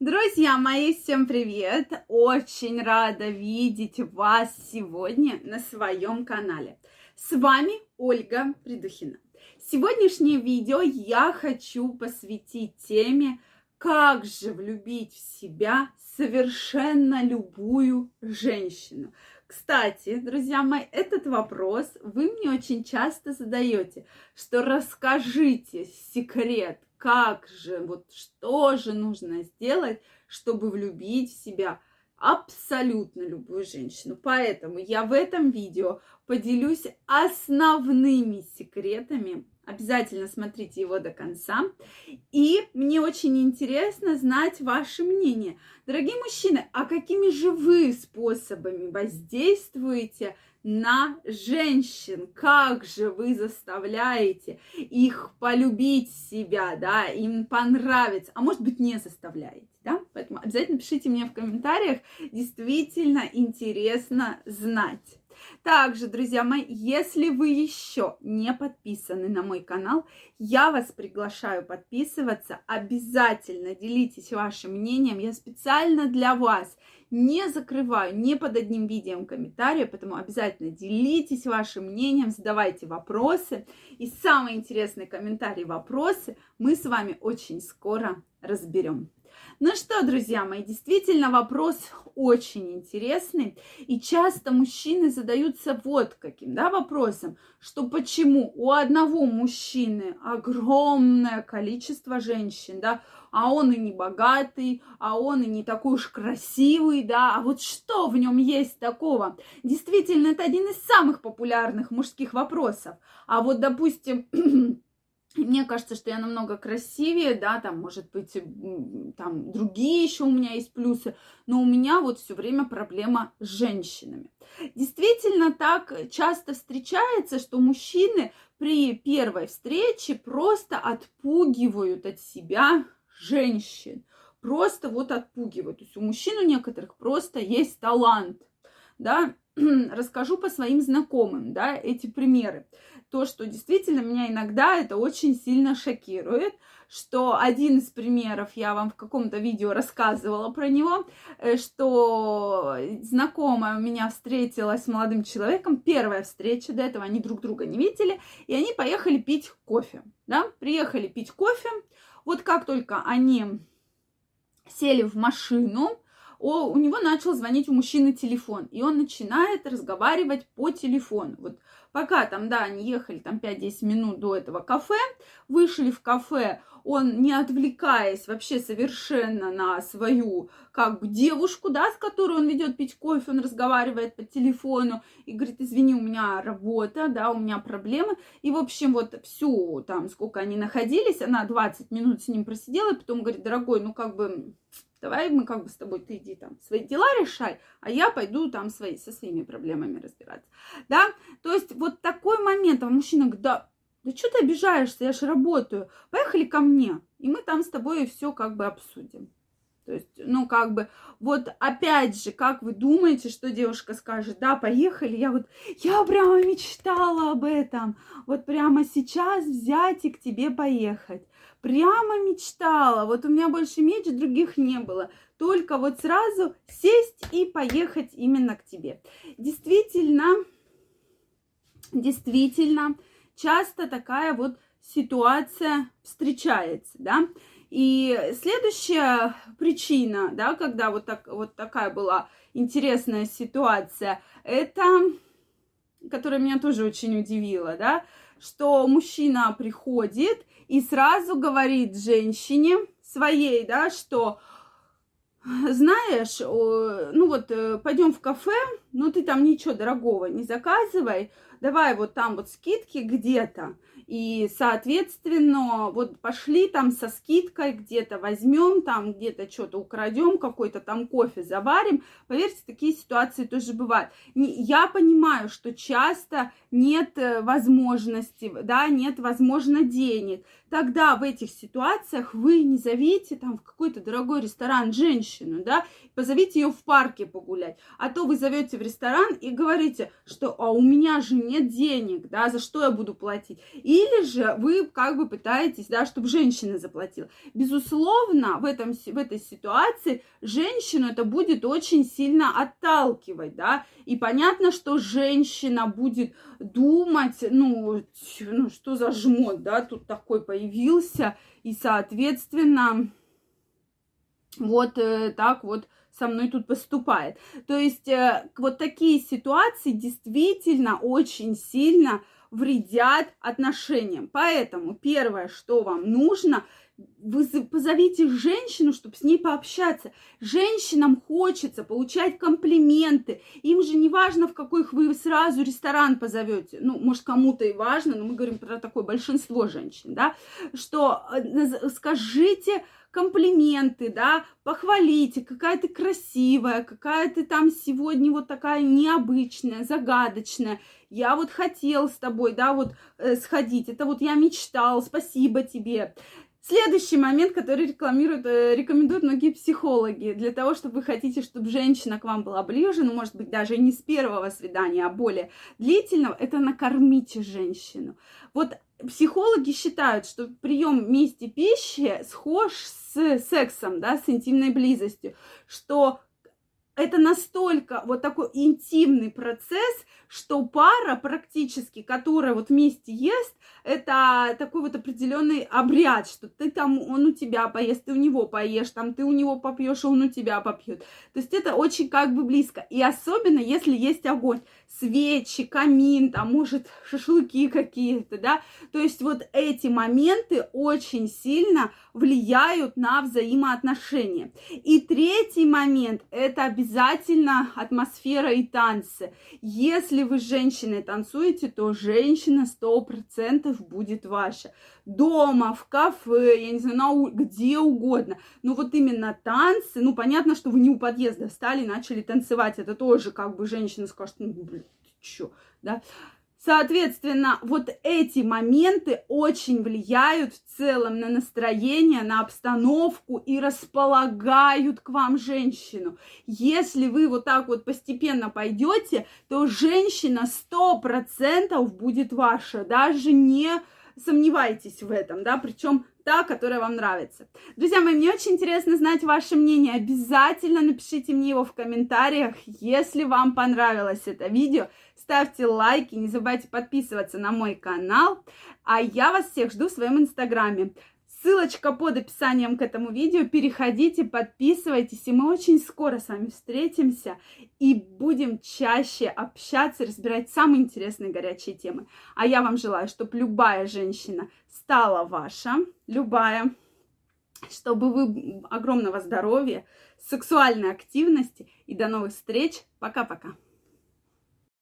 Друзья мои, всем привет! Очень рада видеть вас сегодня на своем канале. С вами Ольга Придухина. Сегодняшнее видео я хочу посвятить теме, как же влюбить в себя совершенно любую женщину. Кстати, друзья мои, этот вопрос вы мне очень часто задаете, что расскажите секрет, как же, вот что же нужно сделать, чтобы влюбить в себя абсолютно любую женщину. Поэтому я в этом видео поделюсь основными секретами. Обязательно смотрите его до конца. И мне очень интересно знать ваше мнение. Дорогие мужчины, а какими же вы способами воздействуете на женщин. Как же вы заставляете их полюбить себя, да, им понравится, а может быть не заставляете, да? Поэтому обязательно пишите мне в комментариях, действительно интересно знать. Также, друзья мои, если вы еще не подписаны на мой канал, я вас приглашаю подписываться. Обязательно делитесь вашим мнением. Я специально для вас не закрываю ни под одним видео комментария, поэтому обязательно делитесь вашим мнением, задавайте вопросы. И самые интересные комментарии, вопросы мы с вами очень скоро разберем. Ну что, друзья мои, действительно вопрос очень интересный. И часто мужчины задаются вот каким да, вопросом, что почему у одного мужчины огромное количество женщин, да, а он и не богатый, а он и не такой уж красивый, да, а вот что в нем есть такого? Действительно, это один из самых популярных мужских вопросов. А вот, допустим, мне кажется, что я намного красивее, да, там, может быть, там другие еще у меня есть плюсы, но у меня вот все время проблема с женщинами. Действительно так часто встречается, что мужчины при первой встрече просто отпугивают от себя женщин. Просто вот отпугивают. То есть у мужчин у некоторых просто есть талант, да, расскажу по своим знакомым, да, эти примеры то, что действительно меня иногда это очень сильно шокирует, что один из примеров, я вам в каком-то видео рассказывала про него, э, что знакомая у меня встретилась с молодым человеком, первая встреча, до этого они друг друга не видели, и они поехали пить кофе, да, приехали пить кофе, вот как только они сели в машину, о, у него начал звонить у мужчины телефон, и он начинает разговаривать по телефону. Вот пока там, да, они ехали там 5-10 минут до этого кафе, вышли в кафе, он, не отвлекаясь вообще совершенно на свою, как бы, девушку, да, с которой он ведет пить кофе, он разговаривает по телефону и говорит, извини, у меня работа, да, у меня проблемы. И, в общем, вот всю, там, сколько они находились, она 20 минут с ним просидела, и потом говорит, дорогой, ну, как бы, давай мы как бы с тобой, ты иди там свои дела решай, а я пойду там свои, со своими проблемами разбираться. Да, то есть вот такой момент, а мужчина говорит, да, да что ты обижаешься, я же работаю, поехали ко мне, и мы там с тобой все как бы обсудим. То есть, ну, как бы, вот опять же, как вы думаете, что девушка скажет, да, поехали, я вот, я прямо мечтала об этом, вот прямо сейчас взять и к тебе поехать. Прямо мечтала, вот у меня больше меч, других не было. Только вот сразу сесть и поехать именно к тебе. Действительно, действительно, часто такая вот ситуация встречается, да. И следующая причина, да, когда вот, так, вот такая была интересная ситуация, это, которая меня тоже очень удивила, да, что мужчина приходит и сразу говорит женщине своей, да, что знаешь, ну вот э, пойдем в кафе, ну ты там ничего дорогого не заказывай, давай вот там вот скидки где-то. И, соответственно, вот пошли там со скидкой где-то возьмем, там где-то что-то украдем, какой-то там кофе заварим. Поверьте, такие ситуации тоже бывают. Я понимаю, что часто нет э, возможности, да, нет, возможно, денег. Тогда в этих ситуациях вы не зовите там в какой-то дорогой ресторан женщину, да, позовите ее в парке погулять. А то вы зовете в ресторан и говорите, что а у меня же нет денег, да, за что я буду платить. Или же вы как бы пытаетесь, да, чтобы женщина заплатила. Безусловно, в, этом, в этой ситуации женщину это будет очень сильно отталкивать, да, и понятно, что женщина будет думать, ну, ну что за жмот, да, тут такой появился, и, соответственно, вот э, так вот со мной тут поступает. То есть э, вот такие ситуации действительно очень сильно вредят отношениям. Поэтому первое, что вам нужно, вы позовите женщину, чтобы с ней пообщаться. Женщинам хочется получать комплименты. Им же не важно, в какой вы сразу ресторан позовете. Ну, может, кому-то и важно, но мы говорим про такое большинство женщин, да, что э, скажите комплименты, да, похвалите, какая ты красивая, какая ты там сегодня вот такая необычная, загадочная. Я вот хотел с тобой, да, вот э, сходить. Это вот я мечтал, спасибо тебе. Следующий момент, который рекламируют, э, рекомендуют многие психологи, для того, чтобы вы хотите, чтобы женщина к вам была ближе, ну, может быть, даже не с первого свидания, а более длительного, это накормите женщину. Вот психологи считают, что прием вместе пищи схож с сексом, да, с интимной близостью, что это настолько вот такой интимный процесс, что пара практически, которая вот вместе ест, это такой вот определенный обряд, что ты там, он у тебя поест, ты у него поешь, там ты у него попьешь, он у тебя попьет. То есть это очень как бы близко. И особенно, если есть огонь, свечи, камин, там, может, шашлыки какие-то, да. То есть вот эти моменты очень сильно влияют на взаимоотношения. И третий момент – это обязательно атмосфера и танцы. Если вы с женщиной танцуете, то женщина сто процентов будет ваша. Дома, в кафе, я не знаю, где угодно. Но вот именно танцы, ну, понятно, что вы не у подъезда встали, начали танцевать. Это тоже как бы женщина скажет, ну, блин, чё, да? Соответственно, вот эти моменты очень влияют в целом на настроение, на обстановку и располагают к вам женщину. Если вы вот так вот постепенно пойдете, то женщина сто процентов будет ваша, даже не сомневайтесь в этом, да, причем та, которая вам нравится. Друзья мои, мне очень интересно знать ваше мнение. Обязательно напишите мне его в комментариях, если вам понравилось это видео. Ставьте лайки, не забывайте подписываться на мой канал. А я вас всех жду в своем инстаграме. Ссылочка под описанием к этому видео. Переходите, подписывайтесь, и мы очень скоро с вами встретимся и будем чаще общаться, разбирать самые интересные горячие темы. А я вам желаю, чтобы любая женщина стала ваша, любая, чтобы вы огромного здоровья, сексуальной активности и до новых встреч. Пока-пока.